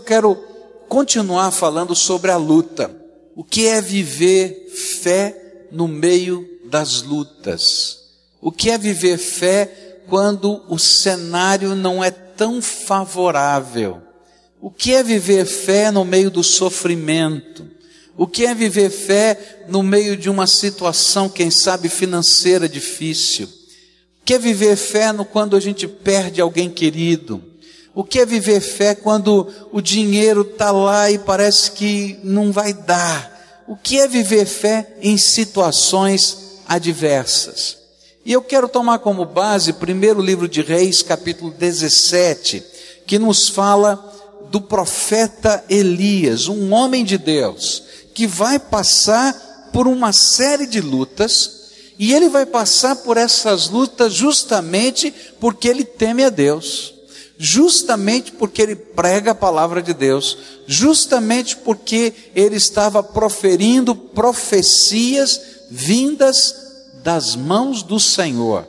Eu quero continuar falando sobre a luta. O que é viver fé no meio das lutas? O que é viver fé quando o cenário não é tão favorável? O que é viver fé no meio do sofrimento? O que é viver fé no meio de uma situação, quem sabe, financeira difícil? O que é viver fé no quando a gente perde alguém querido? O que é viver fé quando o dinheiro está lá e parece que não vai dar? O que é viver fé em situações adversas? E eu quero tomar como base primeiro livro de Reis, capítulo 17, que nos fala do profeta Elias, um homem de Deus, que vai passar por uma série de lutas, e ele vai passar por essas lutas justamente porque ele teme a Deus, justamente porque ele prega a palavra de Deus, justamente porque ele estava proferindo profecias vindas das mãos do Senhor.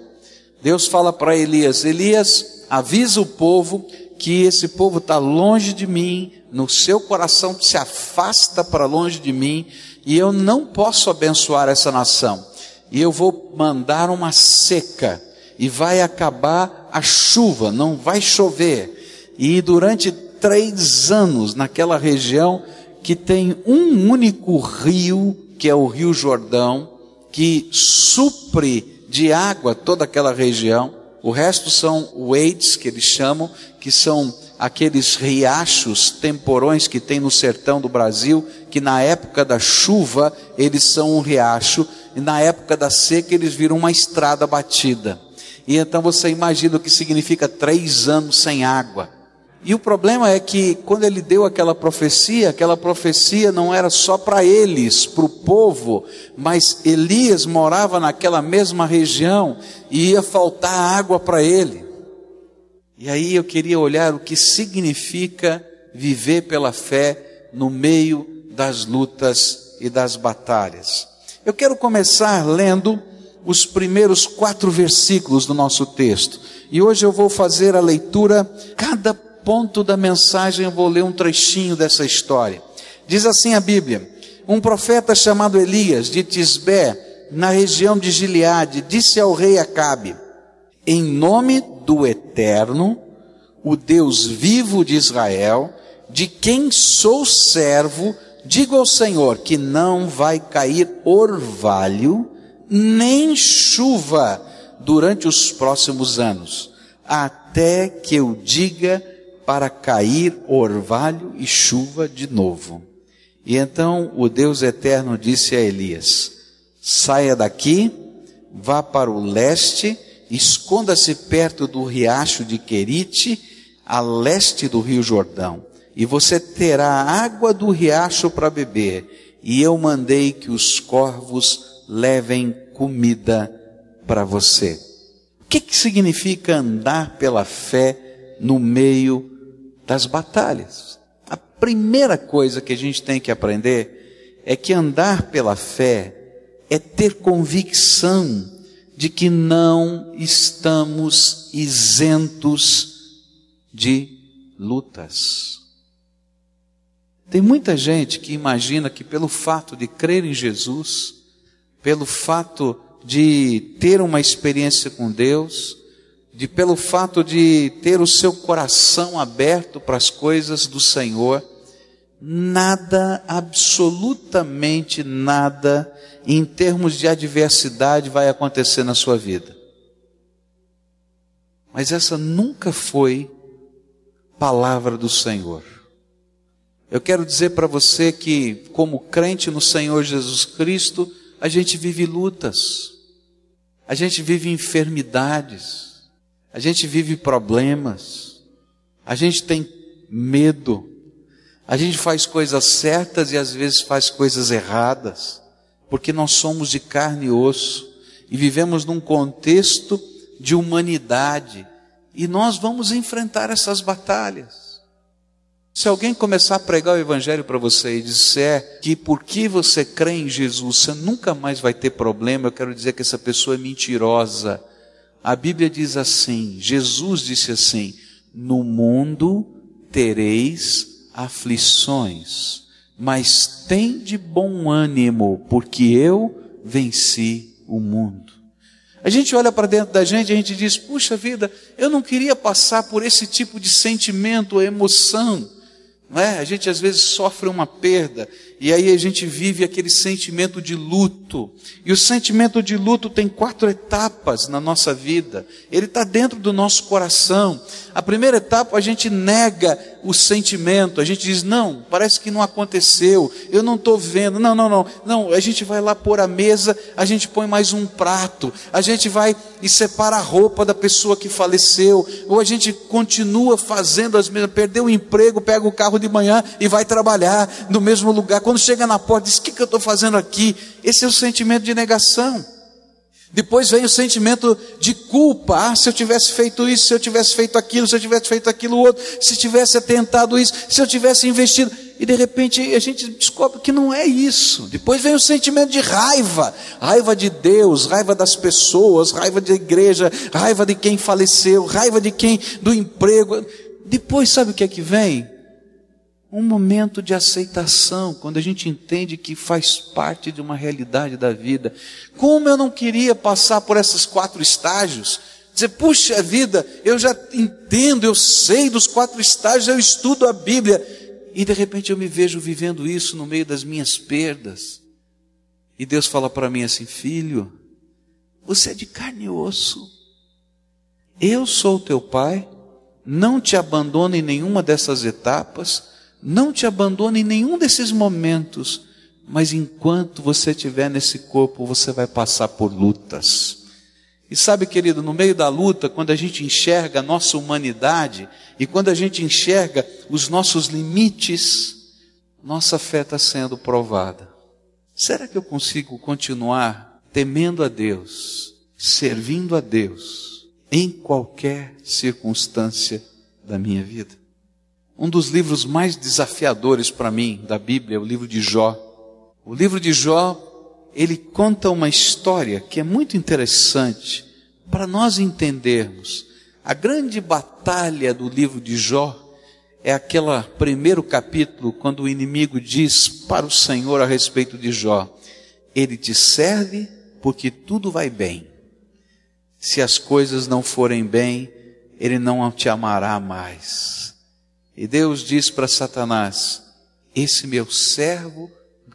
Deus fala para Elias: Elias, avisa o povo que esse povo está longe de mim, no seu coração se afasta para longe de mim, e eu não posso abençoar essa nação. E eu vou mandar uma seca, e vai acabar a chuva, não vai chover. E durante três anos naquela região, que tem um único rio, que é o Rio Jordão, que supre de água toda aquela região, o resto são wades, que eles chamam, que são aqueles riachos, temporões que tem no sertão do Brasil, que na época da chuva eles são um riacho, e na época da seca eles viram uma estrada batida. E então você imagina o que significa três anos sem água. E o problema é que quando ele deu aquela profecia, aquela profecia não era só para eles, para o povo, mas Elias morava naquela mesma região e ia faltar água para ele. E aí eu queria olhar o que significa viver pela fé no meio das lutas e das batalhas. Eu quero começar lendo os primeiros quatro versículos do nosso texto. E hoje eu vou fazer a leitura, cada ponto da mensagem eu vou ler um trechinho dessa história. Diz assim a Bíblia: Um profeta chamado Elias de Tisbé, na região de Gileade, disse ao rei Acabe: Em nome do Eterno, o Deus vivo de Israel, de quem sou servo, digo ao Senhor que não vai cair orvalho, nem chuva durante os próximos anos, até que eu diga para cair orvalho e chuva de novo. E então o Deus eterno disse a Elias: Saia daqui, vá para o leste, esconda-se perto do riacho de Querite, a leste do rio Jordão, e você terá água do riacho para beber, e eu mandei que os corvos levem comida para você. O que, que significa andar pela fé no meio das batalhas. A primeira coisa que a gente tem que aprender é que andar pela fé é ter convicção de que não estamos isentos de lutas. Tem muita gente que imagina que pelo fato de crer em Jesus, pelo fato de ter uma experiência com Deus, de pelo fato de ter o seu coração aberto para as coisas do Senhor, nada, absolutamente nada, em termos de adversidade vai acontecer na sua vida. Mas essa nunca foi palavra do Senhor. Eu quero dizer para você que, como crente no Senhor Jesus Cristo, a gente vive lutas, a gente vive enfermidades, a gente vive problemas, a gente tem medo, a gente faz coisas certas e às vezes faz coisas erradas, porque nós somos de carne e osso e vivemos num contexto de humanidade e nós vamos enfrentar essas batalhas. Se alguém começar a pregar o Evangelho para você e disser que porque você crê em Jesus você nunca mais vai ter problema, eu quero dizer que essa pessoa é mentirosa a Bíblia diz assim: Jesus disse assim: No mundo tereis aflições, mas tem de bom ânimo, porque eu venci o mundo. A gente olha para dentro da gente e a gente diz: puxa vida, eu não queria passar por esse tipo de sentimento ou emoção. Não é? A gente às vezes sofre uma perda e aí a gente vive aquele sentimento de luto. E o sentimento de luto tem quatro etapas na nossa vida. Ele está dentro do nosso coração. A primeira etapa a gente nega o sentimento. A gente diz, não, parece que não aconteceu. Eu não estou vendo. Não, não, não. Não, a gente vai lá pôr a mesa, a gente põe mais um prato. A gente vai e separa a roupa da pessoa que faleceu. Ou a gente continua fazendo as mesmas. Perdeu o emprego, pega o carro de manhã e vai trabalhar no mesmo lugar quando chega na porta, diz: O que, que eu estou fazendo aqui? Esse é o sentimento de negação. Depois vem o sentimento de culpa. Ah, se eu tivesse feito isso, se eu tivesse feito aquilo, se eu tivesse feito aquilo outro, se tivesse atentado isso, se eu tivesse investido. E de repente a gente descobre que não é isso. Depois vem o sentimento de raiva, raiva de Deus, raiva das pessoas, raiva da igreja, raiva de quem faleceu, raiva de quem do emprego. Depois sabe o que é que vem? Um momento de aceitação, quando a gente entende que faz parte de uma realidade da vida. Como eu não queria passar por esses quatro estágios? Dizer, puxa vida, eu já entendo, eu sei dos quatro estágios, eu estudo a Bíblia, e de repente eu me vejo vivendo isso no meio das minhas perdas. E Deus fala para mim assim: filho, você é de carne e osso. Eu sou teu pai, não te abandono em nenhuma dessas etapas não te abandone em nenhum desses momentos, mas enquanto você estiver nesse corpo, você vai passar por lutas. E sabe, querido, no meio da luta, quando a gente enxerga a nossa humanidade e quando a gente enxerga os nossos limites, nossa fé está sendo provada. Será que eu consigo continuar temendo a Deus, servindo a Deus, em qualquer circunstância da minha vida? Um dos livros mais desafiadores para mim da Bíblia é o livro de Jó. O livro de Jó, ele conta uma história que é muito interessante para nós entendermos. A grande batalha do livro de Jó é aquele primeiro capítulo, quando o inimigo diz para o Senhor a respeito de Jó: Ele te serve porque tudo vai bem. Se as coisas não forem bem, ele não te amará mais. E Deus diz para Satanás: Esse meu servo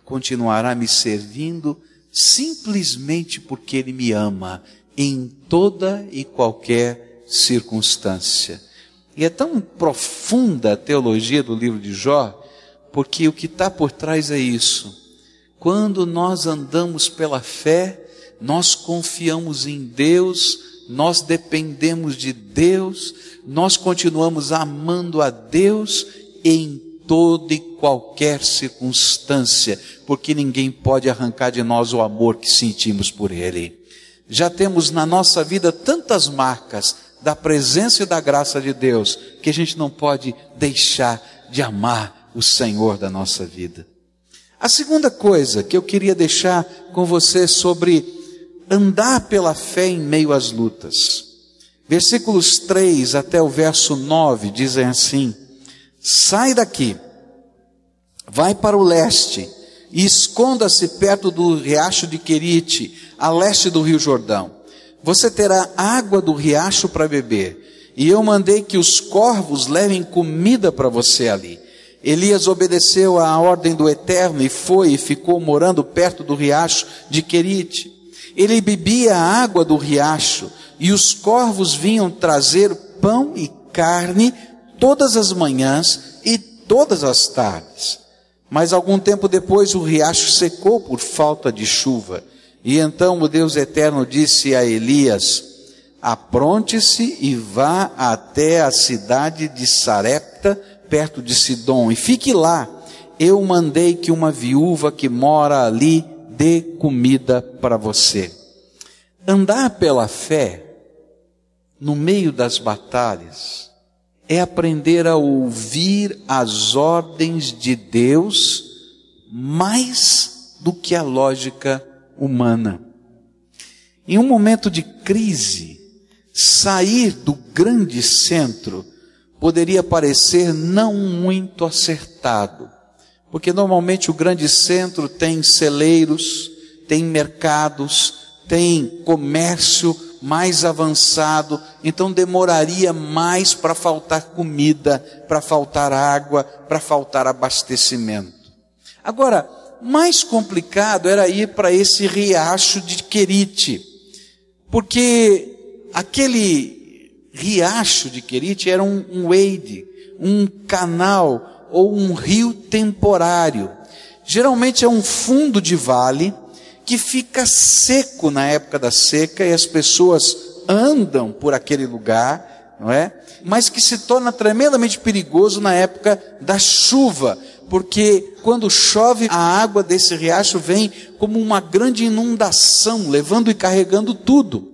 continuará me servindo simplesmente porque ele me ama em toda e qualquer circunstância. E é tão profunda a teologia do livro de Jó, porque o que está por trás é isso. Quando nós andamos pela fé, nós confiamos em Deus, nós dependemos de Deus, nós continuamos amando a Deus em toda e qualquer circunstância, porque ninguém pode arrancar de nós o amor que sentimos por Ele. Já temos na nossa vida tantas marcas da presença e da graça de Deus, que a gente não pode deixar de amar o Senhor da nossa vida. A segunda coisa que eu queria deixar com você sobre andar pela fé em meio às lutas. Versículos 3 até o verso 9 dizem assim: Sai daqui, vai para o leste e esconda-se perto do riacho de Querite, a leste do rio Jordão. Você terá água do riacho para beber, e eu mandei que os corvos levem comida para você ali. Elias obedeceu à ordem do Eterno e foi e ficou morando perto do riacho de Querite. Ele bebia a água do riacho, e os corvos vinham trazer pão e carne todas as manhãs e todas as tardes. Mas algum tempo depois o riacho secou por falta de chuva. E então o Deus eterno disse a Elias: Apronte-se e vá até a cidade de Sarepta, perto de Sidom, e fique lá. Eu mandei que uma viúva que mora ali dê comida para você. Andar pela fé, no meio das batalhas, é aprender a ouvir as ordens de Deus mais do que a lógica humana. Em um momento de crise, sair do grande centro poderia parecer não muito acertado, porque normalmente o grande centro tem celeiros, tem mercados, tem comércio mais avançado, então demoraria mais para faltar comida, para faltar água, para faltar abastecimento. Agora, mais complicado era ir para esse riacho de Querite, porque aquele riacho de Querite era um, um wade, um canal ou um rio temporário. Geralmente é um fundo de vale que fica seco na época da seca e as pessoas andam por aquele lugar, não é? Mas que se torna tremendamente perigoso na época da chuva, porque quando chove, a água desse riacho vem como uma grande inundação, levando e carregando tudo.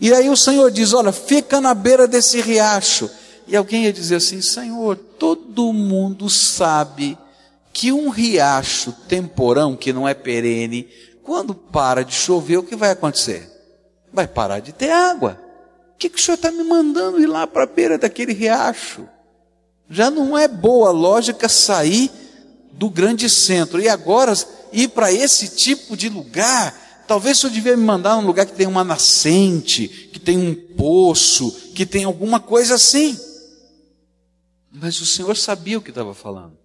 E aí o Senhor diz: Olha, fica na beira desse riacho. E alguém ia dizer assim: Senhor, todo mundo sabe que um riacho temporão, que não é perene, quando para de chover, o que vai acontecer? Vai parar de ter água. O que, que o senhor está me mandando ir lá para a beira daquele riacho? Já não é boa lógica sair do grande centro e agora ir para esse tipo de lugar. Talvez senhor devia me mandar num lugar que tem uma nascente, que tem um poço, que tem alguma coisa assim. Mas o Senhor sabia o que estava falando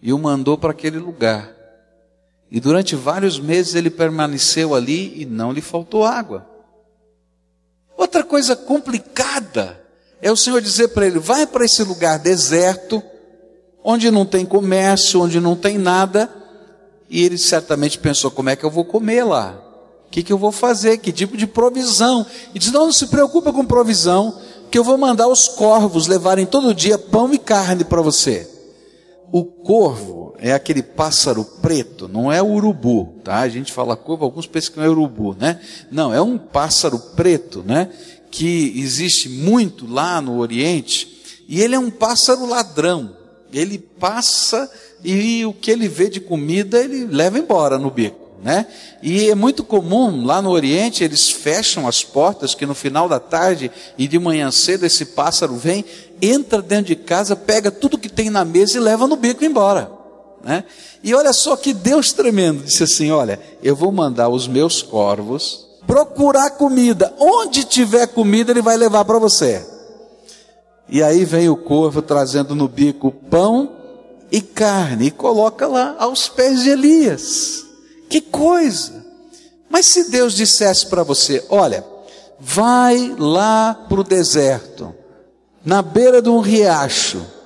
e o mandou para aquele lugar. E durante vários meses ele permaneceu ali e não lhe faltou água. Outra coisa complicada é o Senhor dizer para ele: vai para esse lugar deserto, onde não tem comércio, onde não tem nada. E ele certamente pensou: como é que eu vou comer lá? O que, que eu vou fazer? Que tipo de provisão? E diz: não, não se preocupa com provisão, que eu vou mandar os corvos levarem todo dia pão e carne para você. O corvo é aquele pássaro preto, não é o urubu, tá? A gente fala corvo, alguns pensam que não é urubu, né? Não, é um pássaro preto, né? Que existe muito lá no Oriente, e ele é um pássaro ladrão. Ele passa e o que ele vê de comida ele leva embora no bico né? E é muito comum lá no Oriente eles fecham as portas que no final da tarde e de manhã cedo esse pássaro vem, entra dentro de casa, pega tudo que tem na mesa e leva no bico embora. Né? E olha só que Deus tremendo disse assim: Olha, eu vou mandar os meus corvos procurar comida. Onde tiver comida, ele vai levar para você. E aí vem o corvo trazendo no bico pão e carne e coloca lá aos pés de Elias. Que coisa! Mas se Deus dissesse para você: Olha, vai lá para o deserto, na beira de um riacho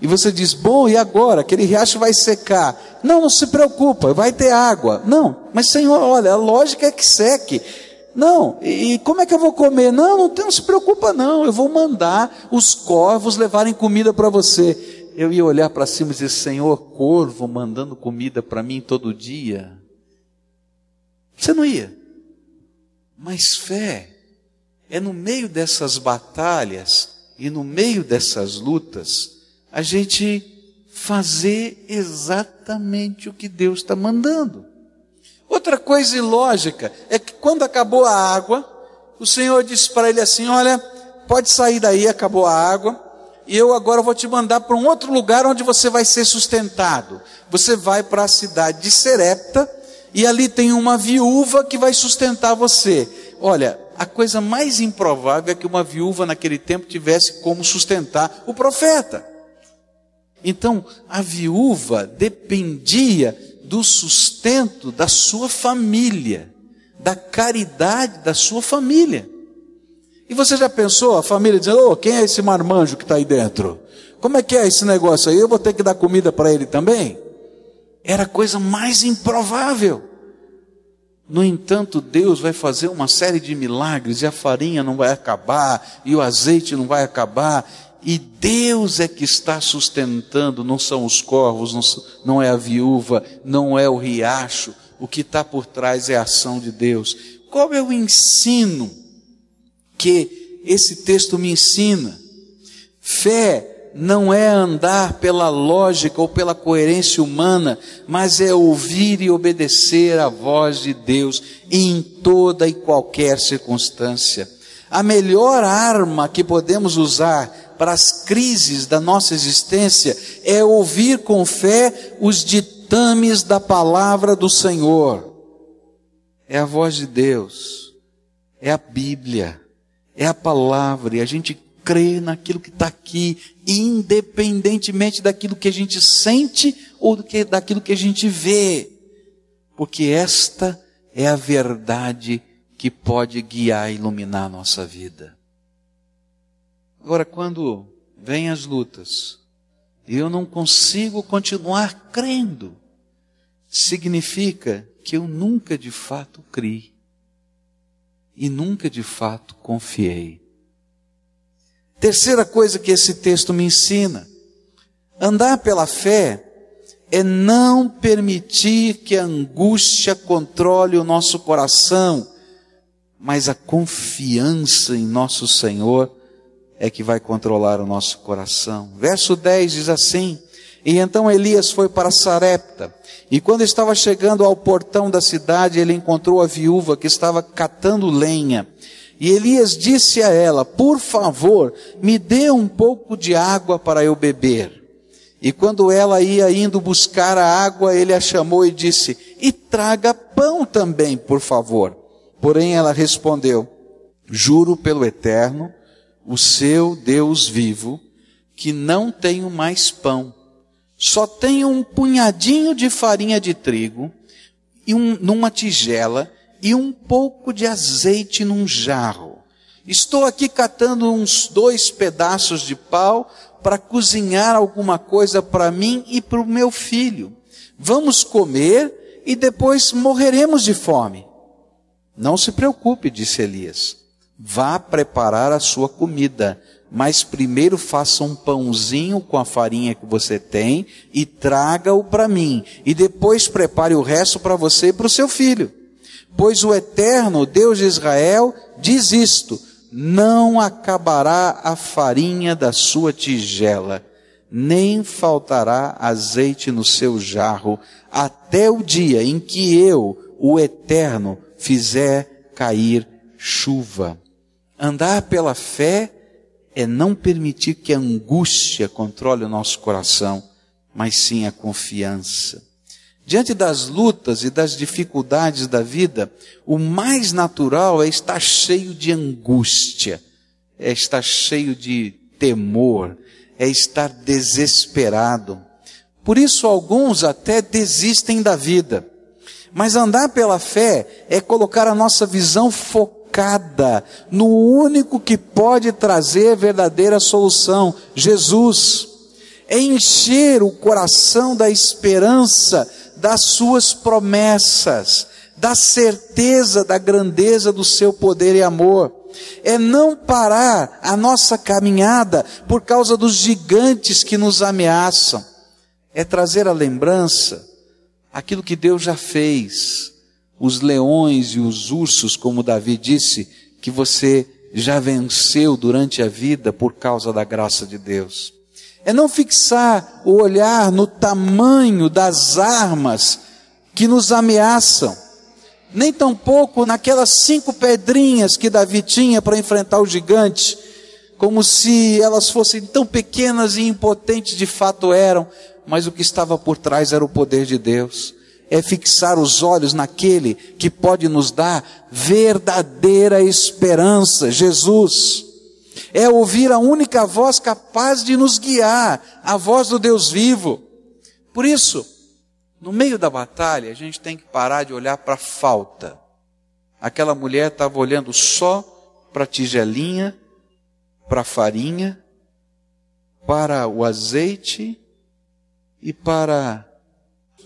e você diz, bom, e agora? Aquele riacho vai secar. Não, não se preocupa, vai ter água. Não, mas Senhor, olha, a lógica é que seque. Não, e, como é que eu vou comer? Não, não, não se preocupa não, eu vou mandar os corvos levarem comida para você. Eu ia olhar para cima e dizer, Senhor, corvo mandando comida para mim todo dia. Você não ia. Mas fé é no meio dessas batalhas e no meio dessas lutas a gente fazer exatamente o que Deus está mandando. Outra coisa ilógica é que quando acabou a água, o Senhor disse para ele assim: Olha, pode sair daí, acabou a água, e eu agora vou te mandar para um outro lugar onde você vai ser sustentado. Você vai para a cidade de Serepta, e ali tem uma viúva que vai sustentar você. Olha, a coisa mais improvável é que uma viúva naquele tempo tivesse como sustentar o profeta. Então, a viúva dependia do sustento da sua família, da caridade da sua família. E você já pensou, a família dizendo, oh, quem é esse marmanjo que está aí dentro? Como é que é esse negócio aí? Eu vou ter que dar comida para ele também? Era a coisa mais improvável. No entanto, Deus vai fazer uma série de milagres e a farinha não vai acabar, e o azeite não vai acabar, e Deus é que está sustentando, não são os corvos, não, é a viúva, não é o riacho, o que está por trás é a ação de Deus. Qual é o ensino que esse texto me ensina? Fé não é andar pela lógica ou pela coerência humana, mas é ouvir e obedecer a voz de Deus em toda e qualquer circunstância. A melhor arma que podemos usar para as crises da nossa existência é ouvir com fé os ditames da palavra do Senhor. É a voz de Deus, é a Bíblia, é a palavra, e a gente crê naquilo que está aqui, independentemente daquilo que a gente sente ou do que, daquilo que a gente vê, porque esta é a verdade que pode guiar e iluminar a nossa vida. Agora, quando vêm as lutas, e eu não consigo continuar crendo, significa que eu nunca de fato criei e nunca de fato confiei. Terceira coisa que esse texto me ensina: andar pela fé é não permitir que a angústia controle o nosso coração mas a confiança em nosso Senhor é que vai controlar o nosso coração. Verso 10 diz assim: E então Elias foi para Sarepta, e quando estava chegando ao portão da cidade, ele encontrou a viúva que estava catando lenha. E Elias disse a ela: Por favor, me dê um pouco de água para eu beber. E quando ela ia indo buscar a água, ele a chamou e disse: E traga pão também, por favor. Porém ela respondeu: Juro pelo Eterno, o seu Deus vivo, que não tenho mais pão. Só tenho um punhadinho de farinha de trigo e um, numa tigela e um pouco de azeite num jarro. Estou aqui catando uns dois pedaços de pau para cozinhar alguma coisa para mim e para o meu filho. Vamos comer e depois morreremos de fome. Não se preocupe, disse Elias. Vá preparar a sua comida, mas primeiro faça um pãozinho com a farinha que você tem e traga-o para mim, e depois prepare o resto para você e para o seu filho. Pois o eterno Deus de Israel diz isto: não acabará a farinha da sua tigela, nem faltará azeite no seu jarro, até o dia em que eu, o eterno, fizer cair chuva. Andar pela fé é não permitir que a angústia controle o nosso coração, mas sim a confiança. Diante das lutas e das dificuldades da vida, o mais natural é estar cheio de angústia, é estar cheio de temor, é estar desesperado. Por isso, alguns até desistem da vida. Mas andar pela fé é colocar a nossa visão focada no único que pode trazer verdadeira solução, Jesus. É encher o coração da esperança das suas promessas, da certeza da grandeza do seu poder e amor. É não parar a nossa caminhada por causa dos gigantes que nos ameaçam. É trazer a lembrança aquilo que Deus já fez, os leões e os ursos, como Davi disse, que você já venceu durante a vida por causa da graça de Deus. É não fixar o olhar no tamanho das armas que nos ameaçam, nem tampouco naquelas cinco pedrinhas que Davi tinha para enfrentar o gigante, como se elas fossem tão pequenas e impotentes de fato eram, mas o que estava por trás era o poder de Deus. É fixar os olhos naquele que pode nos dar verdadeira esperança, Jesus. É ouvir a única voz capaz de nos guiar, a voz do Deus vivo. Por isso, no meio da batalha, a gente tem que parar de olhar para a falta. Aquela mulher estava olhando só para a tigelinha, para a farinha, para o azeite e para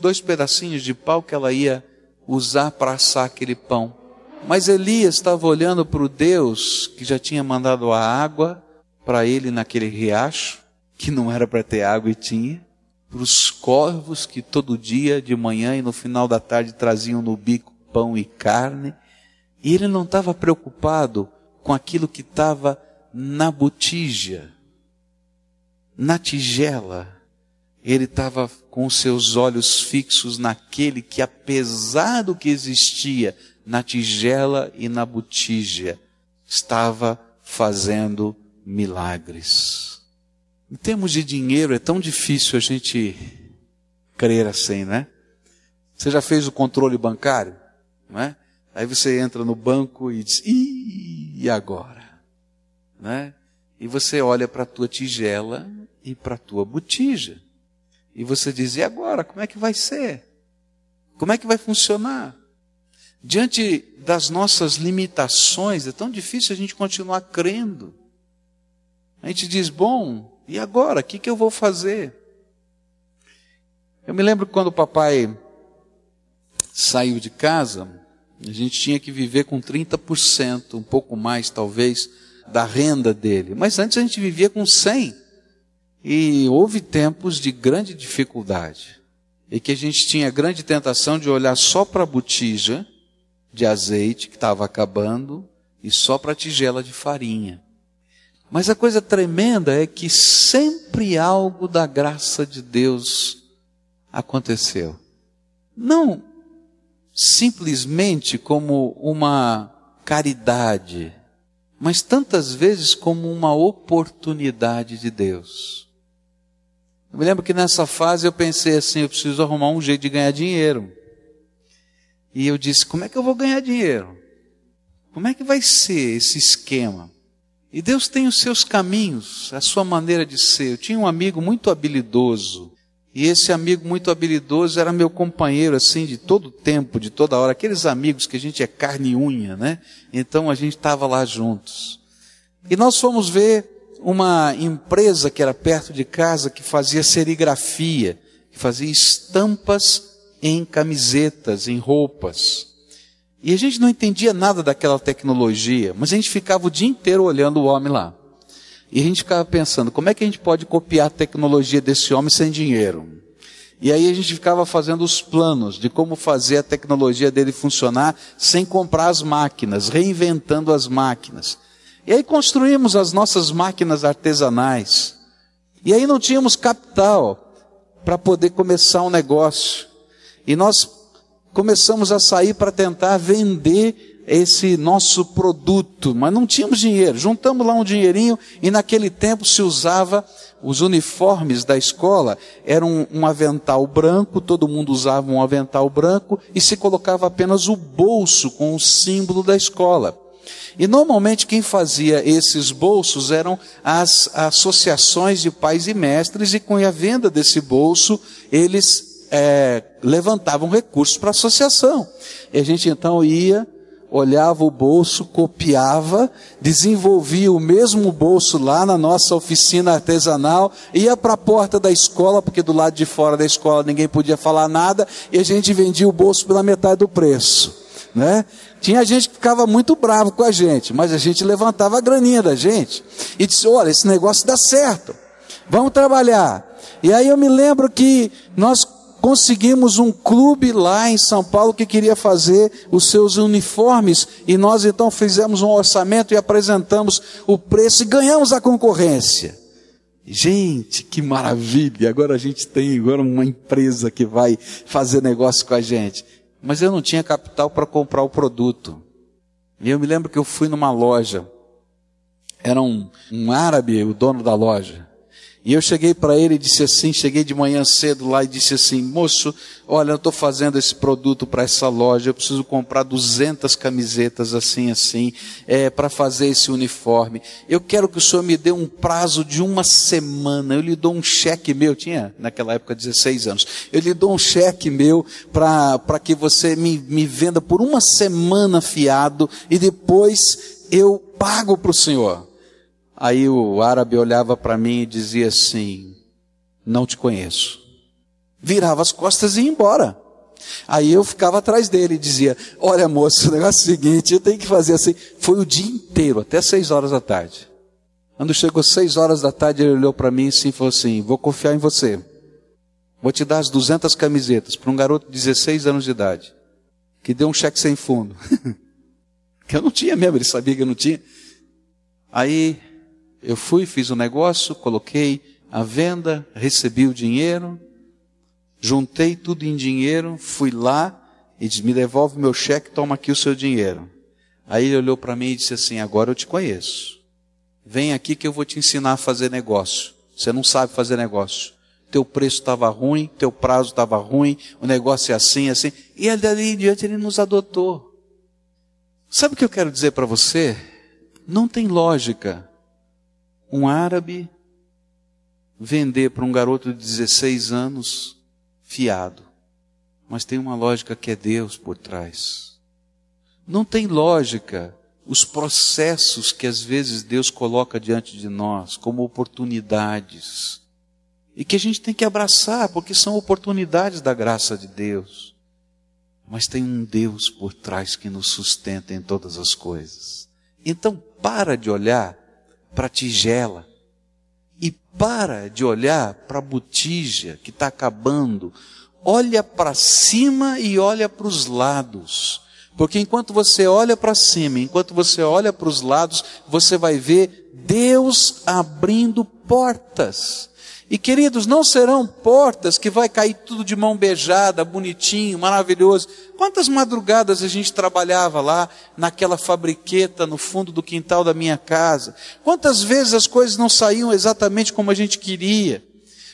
dois pedacinhos de pau que ela ia usar para assar aquele pão. Mas Elias estava olhando para o Deus que já tinha mandado a água para ele naquele riacho, que não era para ter água e tinha, para os corvos que todo dia, de manhã e no final da tarde, traziam no bico pão e carne. E ele não estava preocupado com aquilo que estava na botija, na tigela, ele estava com seus olhos fixos naquele que, apesar do que existia na tigela e na botija, estava fazendo milagres. Em termos de dinheiro, é tão difícil a gente crer assim, né? Você já fez o controle bancário? Não é? Aí você entra no banco e diz, e agora? Né? E você olha para a tua tigela e para a tua botija. E você diz, e agora? Como é que vai ser? Como é que vai funcionar? Diante das nossas limitações, é tão difícil a gente continuar crendo. A gente diz, bom, e agora? O que, que eu vou fazer? Eu me lembro quando o papai saiu de casa, a gente tinha que viver com 30%, um pouco mais talvez, da renda dele. Mas antes a gente vivia com 100%. E houve tempos de grande dificuldade. E que a gente tinha grande tentação de olhar só para a botija de azeite que estava acabando e só para a tigela de farinha. Mas a coisa tremenda é que sempre algo da graça de Deus aconteceu. Não simplesmente como uma caridade, mas tantas vezes como uma oportunidade de Deus. Eu me lembro que nessa fase eu pensei assim: eu preciso arrumar um jeito de ganhar dinheiro. E eu disse: como é que eu vou ganhar dinheiro? Como é que vai ser esse esquema? E Deus tem os seus caminhos, a sua maneira de ser. Eu tinha um amigo muito habilidoso, e esse amigo muito habilidoso era meu companheiro, assim, de todo tempo, de toda hora. Aqueles amigos que a gente é carne e unha, né? Então a gente estava lá juntos. E nós fomos ver uma empresa que era perto de casa que fazia serigrafia, que fazia estampas em camisetas, em roupas. E a gente não entendia nada daquela tecnologia, mas a gente ficava o dia inteiro olhando o homem lá. E a gente ficava pensando, como é que a gente pode copiar a tecnologia desse homem sem dinheiro? E aí a gente ficava fazendo os planos de como fazer a tecnologia dele funcionar sem comprar as máquinas, reinventando as máquinas. E aí construímos as nossas máquinas artesanais. E aí não tínhamos capital para poder começar um negócio. E nós começamos a sair para tentar vender esse nosso produto, mas não tínhamos dinheiro. Juntamos lá um dinheirinho e naquele tempo se usava os uniformes da escola, era um, um, avental branco, todo mundo usava um avental branco e se colocava apenas o bolso com o símbolo da escola. E normalmente quem fazia esses bolsos eram as associações de pais e mestres, e com a venda desse bolso, eles é, levantavam recursos para a associação. E a gente então ia, olhava o bolso, copiava, desenvolvia o mesmo bolso lá na nossa oficina artesanal, ia para a porta da escola, porque do lado de fora da escola ninguém podia falar nada, e a gente vendia o bolso pela metade do preço. Né? Tinha gente que ficava muito bravo com a gente, mas a gente levantava a graninha da gente e disse: Olha, esse negócio dá certo, vamos trabalhar. E aí eu me lembro que nós conseguimos um clube lá em São Paulo que queria fazer os seus uniformes e nós então fizemos um orçamento e apresentamos o preço e ganhamos a concorrência. Gente, que maravilha! Agora a gente tem agora uma empresa que vai fazer negócio com a gente. Mas eu não tinha capital para comprar o produto. E eu me lembro que eu fui numa loja. Era um, um árabe, o dono da loja. E eu cheguei para ele e disse assim, cheguei de manhã cedo lá e disse assim, moço, olha, eu estou fazendo esse produto para essa loja, eu preciso comprar 200 camisetas assim, assim, é, para fazer esse uniforme. Eu quero que o senhor me dê um prazo de uma semana, eu lhe dou um cheque meu, tinha naquela época 16 anos, eu lhe dou um cheque meu para que você me, me venda por uma semana fiado e depois eu pago para o senhor. Aí o árabe olhava para mim e dizia assim: Não te conheço. Virava as costas e ia embora. Aí eu ficava atrás dele e dizia: Olha, moço, o negócio é o seguinte, eu tenho que fazer assim. Foi o dia inteiro, até seis horas da tarde. Quando chegou seis horas da tarde, ele olhou para mim assim, e falou assim: Vou confiar em você. Vou te dar as 200 camisetas para um garoto de 16 anos de idade, que deu um cheque sem fundo. que eu não tinha mesmo, ele sabia que eu não tinha. Aí eu fui, fiz o um negócio, coloquei a venda, recebi o dinheiro, juntei tudo em dinheiro, fui lá e disse: Me devolve meu cheque, toma aqui o seu dinheiro. Aí ele olhou para mim e disse assim: Agora eu te conheço. Vem aqui que eu vou te ensinar a fazer negócio. Você não sabe fazer negócio. Teu preço estava ruim, teu prazo estava ruim, o negócio é assim, assim. E dali em diante ele nos adotou. Sabe o que eu quero dizer para você? Não tem lógica um árabe vender para um garoto de 16 anos fiado. Mas tem uma lógica que é Deus por trás. Não tem lógica os processos que às vezes Deus coloca diante de nós como oportunidades. E que a gente tem que abraçar, porque são oportunidades da graça de Deus. Mas tem um Deus por trás que nos sustenta em todas as coisas. Então para de olhar para a tigela e para de olhar para a botija que está acabando. Olha para cima e olha para os lados. Porque enquanto você olha para cima, enquanto você olha para os lados, você vai ver Deus abrindo portas. E queridos, não serão portas que vai cair tudo de mão beijada, bonitinho, maravilhoso. Quantas madrugadas a gente trabalhava lá naquela fabriqueta no fundo do quintal da minha casa? Quantas vezes as coisas não saíam exatamente como a gente queria?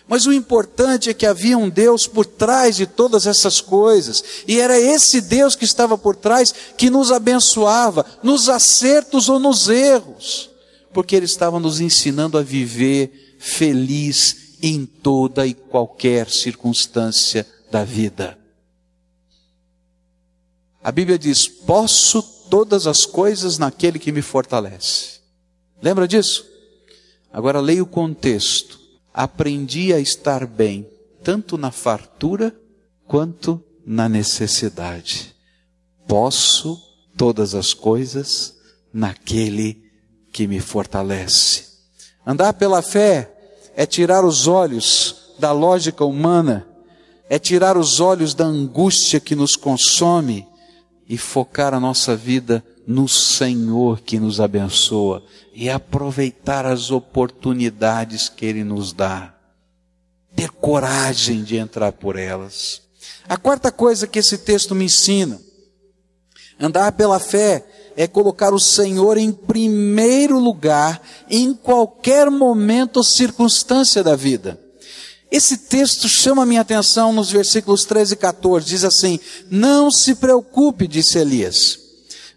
Mas o importante é que havia um Deus por trás de todas essas coisas, e era esse Deus que estava por trás que nos abençoava, nos acertos ou nos erros, porque Ele estava nos ensinando a viver feliz em toda e qualquer circunstância da vida. A Bíblia diz: Posso todas as coisas naquele que me fortalece. Lembra disso? Agora leia o contexto aprendi a estar bem, tanto na fartura quanto na necessidade. Posso todas as coisas naquele que me fortalece. Andar pela fé é tirar os olhos da lógica humana, é tirar os olhos da angústia que nos consome e focar a nossa vida no Senhor que nos abençoa e aproveitar as oportunidades que Ele nos dá. Ter coragem de entrar por elas. A quarta coisa que esse texto me ensina, andar pela fé, é colocar o Senhor em primeiro lugar em qualquer momento ou circunstância da vida. Esse texto chama minha atenção nos versículos 13 e 14. Diz assim: Não se preocupe, disse Elias.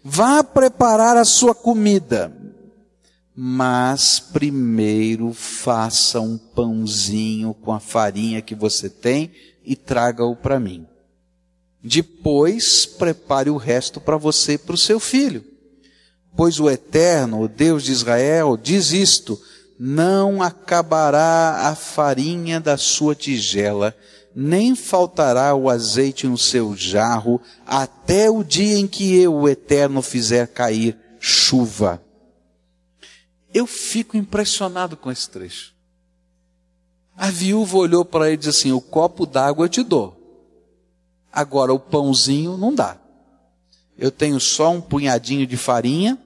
Vá preparar a sua comida, mas primeiro faça um pãozinho com a farinha que você tem e traga-o para mim. Depois prepare o resto para você e para o seu filho. Pois o Eterno, o Deus de Israel, diz isto: não acabará a farinha da sua tigela, nem faltará o azeite no seu jarro, até o dia em que eu, o Eterno, fizer cair chuva. Eu fico impressionado com esse trecho. A viúva olhou para ele e disse assim: O copo d'água eu te dou. Agora o pãozinho não dá. Eu tenho só um punhadinho de farinha,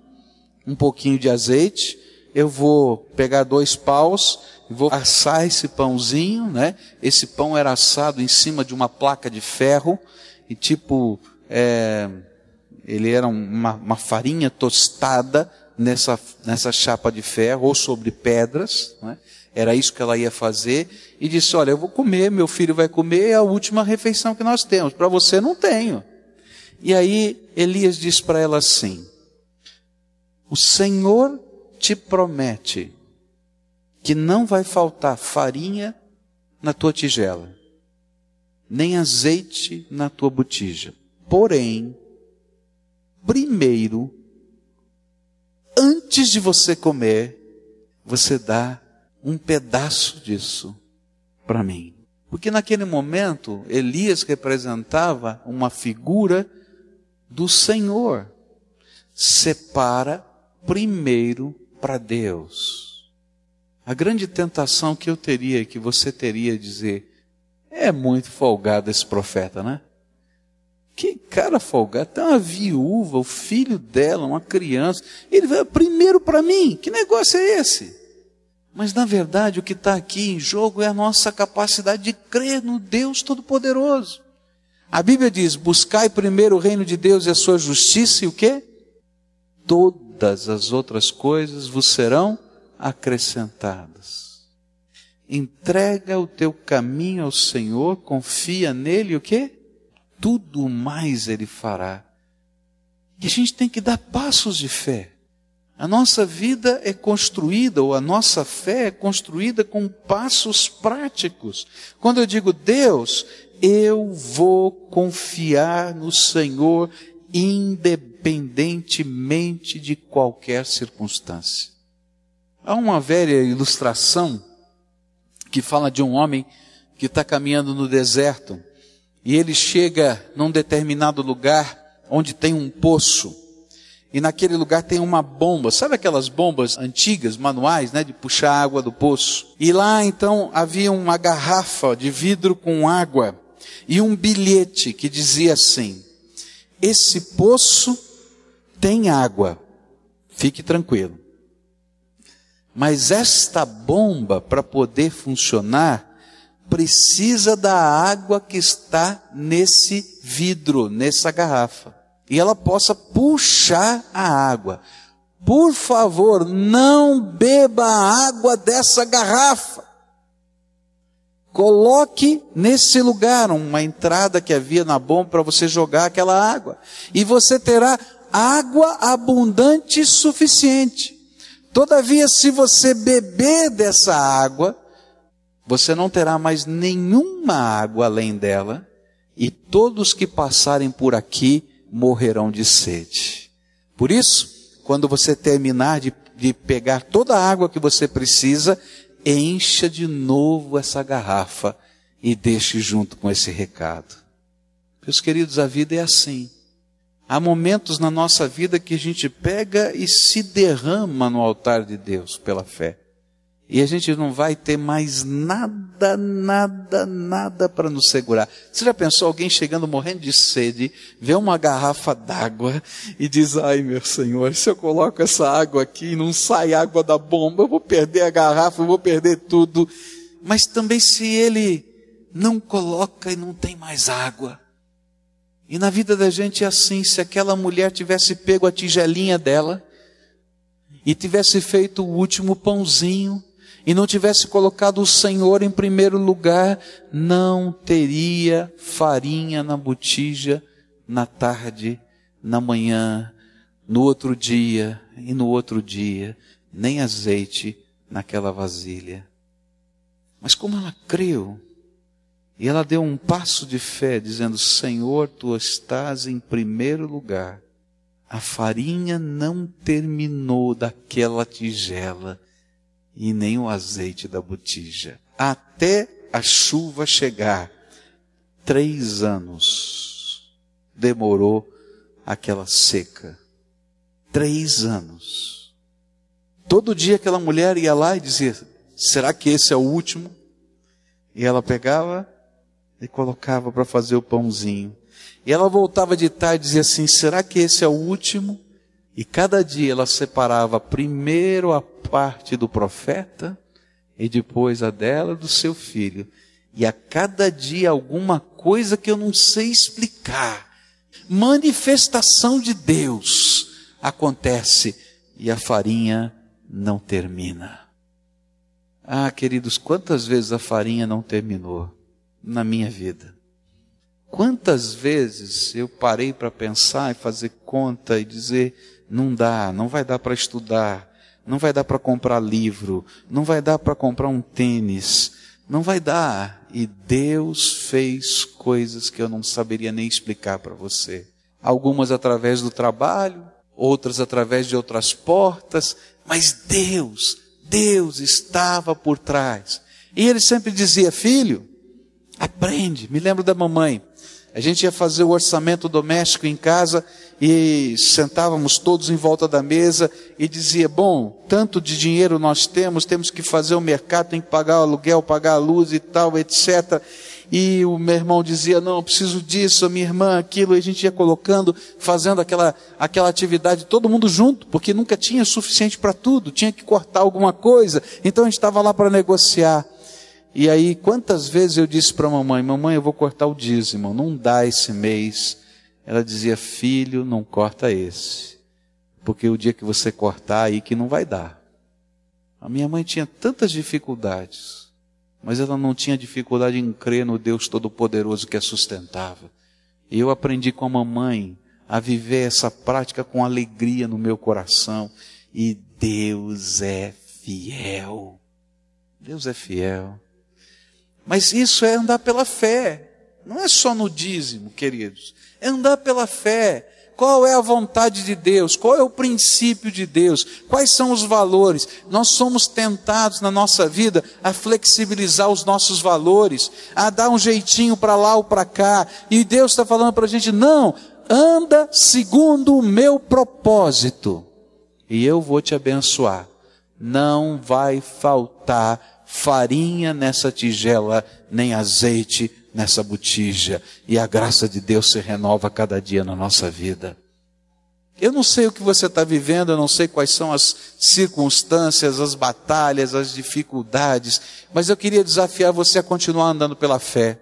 um pouquinho de azeite. Eu vou pegar dois paus vou assar esse pãozinho, né? Esse pão era assado em cima de uma placa de ferro e tipo, é, ele era uma, uma farinha tostada nessa, nessa chapa de ferro ou sobre pedras, né? Era isso que ela ia fazer e disse: Olha, eu vou comer, meu filho vai comer, é a última refeição que nós temos. Para você não tenho. E aí Elias diz para ela assim: O Senhor te promete que não vai faltar farinha na tua tigela, nem azeite na tua botija. Porém, primeiro, antes de você comer, você dá um pedaço disso para mim. Porque naquele momento, Elias representava uma figura do Senhor. Separa primeiro para Deus. A grande tentação que eu teria, que você teria, dizer: é muito folgado esse profeta, né? Que cara folgado, tem uma viúva, o filho dela, uma criança, ele vai primeiro para mim, que negócio é esse? Mas na verdade o que está aqui em jogo é a nossa capacidade de crer no Deus Todo-Poderoso. A Bíblia diz: buscai primeiro o reino de Deus e a sua justiça, e o que? Todas as outras coisas vos serão acrescentadas. entrega o teu caminho ao Senhor, confia nele, o quê? Tudo mais ele fará. E a gente tem que dar passos de fé. A nossa vida é construída, ou a nossa fé é construída com passos práticos. Quando eu digo Deus, eu vou confiar no Senhor independentemente de qualquer circunstância. Há uma velha ilustração que fala de um homem que está caminhando no deserto e ele chega num determinado lugar onde tem um poço e naquele lugar tem uma bomba, sabe aquelas bombas antigas, manuais, né, de puxar água do poço? E lá então havia uma garrafa de vidro com água e um bilhete que dizia assim: Esse poço tem água, fique tranquilo. Mas esta bomba, para poder funcionar, precisa da água que está nesse vidro, nessa garrafa. E ela possa puxar a água. Por favor, não beba a água dessa garrafa. Coloque nesse lugar uma entrada que havia na bomba para você jogar aquela água. E você terá água abundante e suficiente. Todavia, se você beber dessa água, você não terá mais nenhuma água além dela, e todos que passarem por aqui morrerão de sede. Por isso, quando você terminar de, de pegar toda a água que você precisa, encha de novo essa garrafa e deixe junto com esse recado. Meus queridos, a vida é assim. Há momentos na nossa vida que a gente pega e se derrama no altar de Deus pela fé. E a gente não vai ter mais nada, nada, nada para nos segurar. Você já pensou alguém chegando morrendo de sede, vê uma garrafa d'água e diz: Ai meu Senhor, se eu coloco essa água aqui e não sai água da bomba, eu vou perder a garrafa, eu vou perder tudo. Mas também se ele não coloca e não tem mais água. E na vida da gente é assim: se aquela mulher tivesse pego a tigelinha dela e tivesse feito o último pãozinho, e não tivesse colocado o Senhor em primeiro lugar, não teria farinha na botija na tarde, na manhã, no outro dia e no outro dia, nem azeite naquela vasilha. Mas como ela creu, e ela deu um passo de fé, dizendo: Senhor, tu estás em primeiro lugar. A farinha não terminou daquela tigela e nem o azeite da botija. Até a chuva chegar. Três anos demorou aquela seca. Três anos. Todo dia aquela mulher ia lá e dizia: Será que esse é o último? E ela pegava e colocava para fazer o pãozinho. E ela voltava de tarde e dizia assim: Será que esse é o último? E cada dia ela separava primeiro a parte do profeta e depois a dela do seu filho. E a cada dia alguma coisa que eu não sei explicar. Manifestação de Deus acontece e a farinha não termina. Ah, queridos, quantas vezes a farinha não terminou na minha vida? Quantas vezes eu parei para pensar e fazer conta e dizer, não dá, não vai dar para estudar, não vai dar para comprar livro, não vai dar para comprar um tênis, não vai dar. E Deus fez coisas que eu não saberia nem explicar para você. Algumas através do trabalho, outras através de outras portas, mas Deus, Deus estava por trás. E ele sempre dizia: Filho, aprende. Me lembro da mamãe. A gente ia fazer o orçamento doméstico em casa e sentávamos todos em volta da mesa e dizia: Bom, tanto de dinheiro nós temos, temos que fazer o mercado, tem que pagar o aluguel, pagar a luz e tal, etc. E o meu irmão dizia: Não, preciso disso, a minha irmã, aquilo. E a gente ia colocando, fazendo aquela, aquela atividade, todo mundo junto, porque nunca tinha suficiente para tudo, tinha que cortar alguma coisa. Então a gente estava lá para negociar. E aí, quantas vezes eu disse para a mamãe: Mamãe, eu vou cortar o dízimo, não dá esse mês. Ela dizia: Filho, não corta esse, porque o dia que você cortar aí que não vai dar. A minha mãe tinha tantas dificuldades, mas ela não tinha dificuldade em crer no Deus Todo-Poderoso que a sustentava. E eu aprendi com a mamãe a viver essa prática com alegria no meu coração. E Deus é fiel. Deus é fiel. Mas isso é andar pela fé. Não é só no dízimo, queridos. É andar pela fé. Qual é a vontade de Deus? Qual é o princípio de Deus? Quais são os valores? Nós somos tentados na nossa vida a flexibilizar os nossos valores, a dar um jeitinho para lá ou para cá. E Deus está falando para a gente: não, anda segundo o meu propósito, e eu vou te abençoar. Não vai faltar farinha nessa tigela, nem azeite nessa botija, e a graça de Deus se renova cada dia na nossa vida. Eu não sei o que você está vivendo, eu não sei quais são as circunstâncias, as batalhas, as dificuldades, mas eu queria desafiar você a continuar andando pela fé,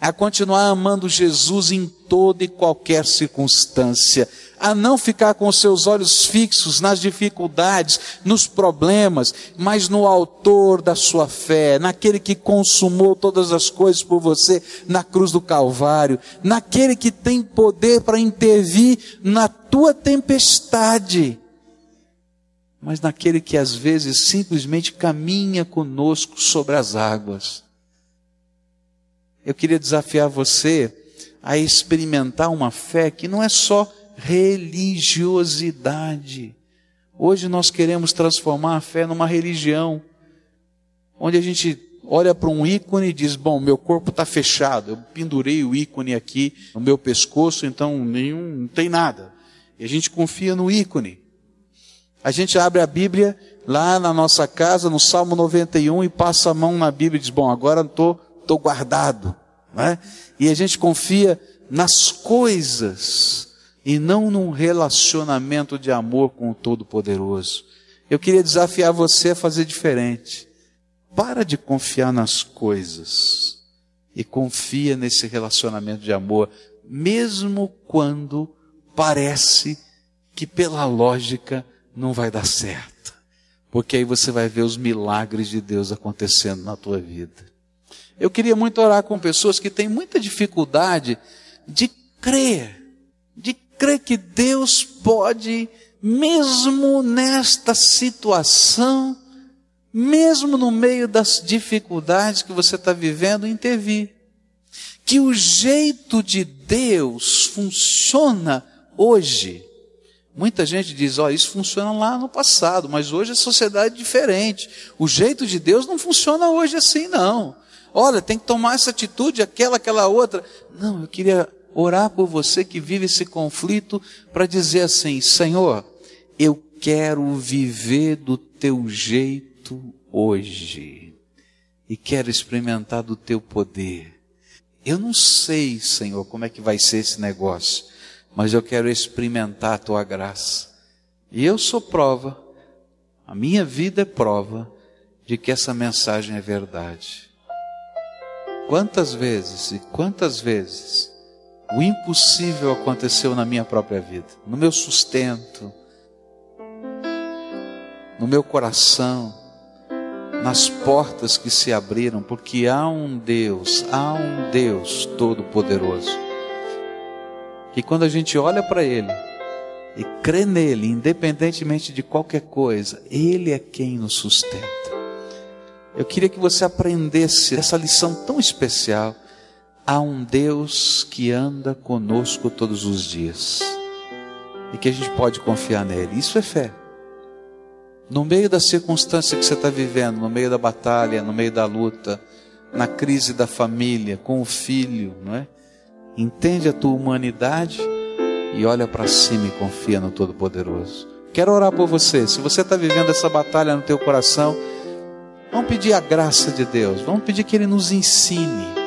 a continuar amando Jesus em toda e qualquer circunstância, a não ficar com seus olhos fixos nas dificuldades, nos problemas, mas no autor da sua fé, naquele que consumou todas as coisas por você na cruz do Calvário, naquele que tem poder para intervir na tua tempestade, mas naquele que às vezes simplesmente caminha conosco sobre as águas. Eu queria desafiar você a experimentar uma fé que não é só religiosidade. Hoje nós queremos transformar a fé numa religião, onde a gente olha para um ícone e diz: Bom, meu corpo está fechado, eu pendurei o ícone aqui no meu pescoço, então nenhum, não tem nada. E a gente confia no ícone. A gente abre a Bíblia lá na nossa casa, no Salmo 91, e passa a mão na Bíblia e diz: Bom, agora estou tô guardado. Né? E a gente confia nas coisas e não num relacionamento de amor com o Todo-Poderoso. Eu queria desafiar você a fazer diferente. Para de confiar nas coisas e confia nesse relacionamento de amor, mesmo quando parece que pela lógica não vai dar certo. Porque aí você vai ver os milagres de Deus acontecendo na tua vida. Eu queria muito orar com pessoas que têm muita dificuldade de crer crê que Deus pode, mesmo nesta situação, mesmo no meio das dificuldades que você está vivendo, intervir. Que o jeito de Deus funciona hoje. Muita gente diz, ó, oh, isso funciona lá no passado, mas hoje a sociedade é diferente. O jeito de Deus não funciona hoje assim, não. Olha, tem que tomar essa atitude, aquela, aquela outra. Não, eu queria orar por você que vive esse conflito para dizer assim: Senhor, eu quero viver do teu jeito hoje e quero experimentar do teu poder. Eu não sei, Senhor, como é que vai ser esse negócio, mas eu quero experimentar a tua graça. E eu sou prova, a minha vida é prova de que essa mensagem é verdade. Quantas vezes e quantas vezes o impossível aconteceu na minha própria vida, no meu sustento, no meu coração, nas portas que se abriram, porque há um Deus, há um Deus todo-poderoso, que quando a gente olha para Ele e crê nele, independentemente de qualquer coisa, Ele é quem nos sustenta. Eu queria que você aprendesse essa lição tão especial há um Deus que anda conosco todos os dias e que a gente pode confiar nele. Isso é fé. No meio da circunstância que você está vivendo, no meio da batalha, no meio da luta, na crise da família, com o filho, não é? Entende a tua humanidade e olha para cima e confia no Todo-Poderoso. Quero orar por você. Se você está vivendo essa batalha no teu coração, vamos pedir a graça de Deus. Vamos pedir que Ele nos ensine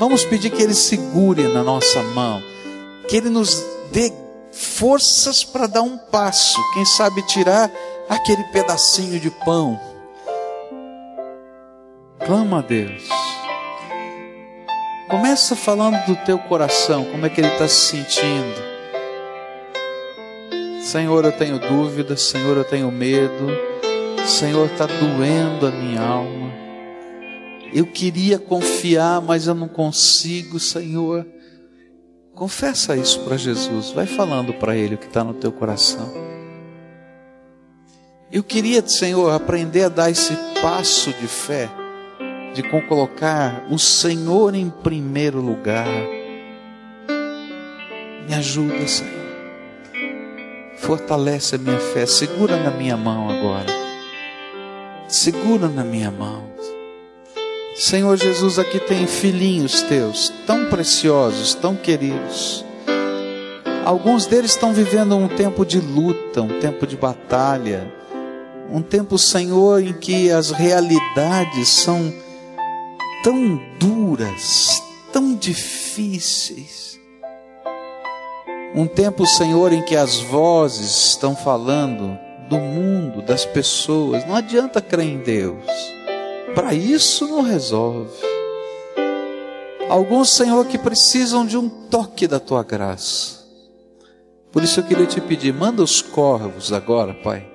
Vamos pedir que Ele segure na nossa mão, que Ele nos dê forças para dar um passo, quem sabe tirar aquele pedacinho de pão. Clama a Deus. Começa falando do teu coração, como é que ele está se sentindo. Senhor, eu tenho dúvidas, Senhor, eu tenho medo, Senhor, está doendo a minha alma. Eu queria confiar, mas eu não consigo, Senhor. Confessa isso para Jesus, vai falando para Ele o que está no teu coração. Eu queria, Senhor, aprender a dar esse passo de fé, de colocar o Senhor em primeiro lugar. Me ajuda, Senhor. Fortalece a minha fé, segura na minha mão agora. Segura na minha mão. Senhor Jesus, aqui tem filhinhos teus, tão preciosos, tão queridos. Alguns deles estão vivendo um tempo de luta, um tempo de batalha, um tempo, Senhor, em que as realidades são tão duras, tão difíceis. Um tempo, Senhor, em que as vozes estão falando do mundo, das pessoas. Não adianta crer em Deus para isso não resolve. Alguns, Senhor, que precisam de um toque da tua graça. Por isso eu queria te pedir, manda os corvos agora, Pai.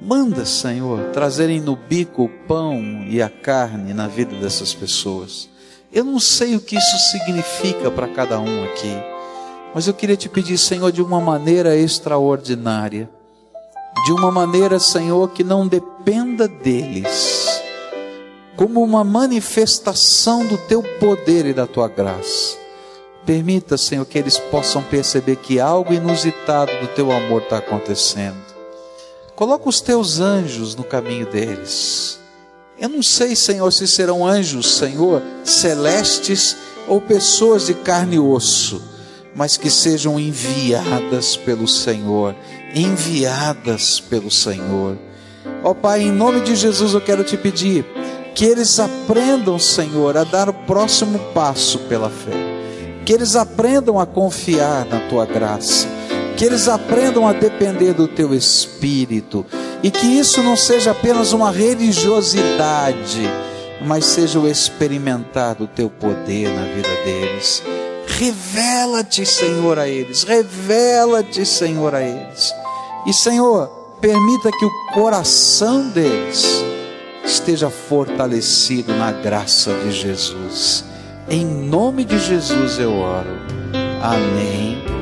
Manda, Senhor, trazerem no bico o pão e a carne na vida dessas pessoas. Eu não sei o que isso significa para cada um aqui, mas eu queria te pedir, Senhor, de uma maneira extraordinária, de uma maneira, Senhor, que não dependa deles, como uma manifestação do teu poder e da tua graça. Permita, Senhor, que eles possam perceber que algo inusitado do teu amor está acontecendo. Coloca os teus anjos no caminho deles. Eu não sei, Senhor, se serão anjos, Senhor, celestes ou pessoas de carne e osso, mas que sejam enviadas pelo Senhor, enviadas pelo Senhor. Ó Pai, em nome de Jesus eu quero te pedir que eles aprendam, Senhor, a dar o próximo passo pela fé. Que eles aprendam a confiar na tua graça. Que eles aprendam a depender do teu espírito. E que isso não seja apenas uma religiosidade, mas seja o experimentar do teu poder na vida deles. Revela-te, Senhor, a eles. Revela-te, Senhor, a eles. E, Senhor, permita que o coração deles esteja fortalecido na graça de Jesus. Em nome de Jesus eu oro. Amém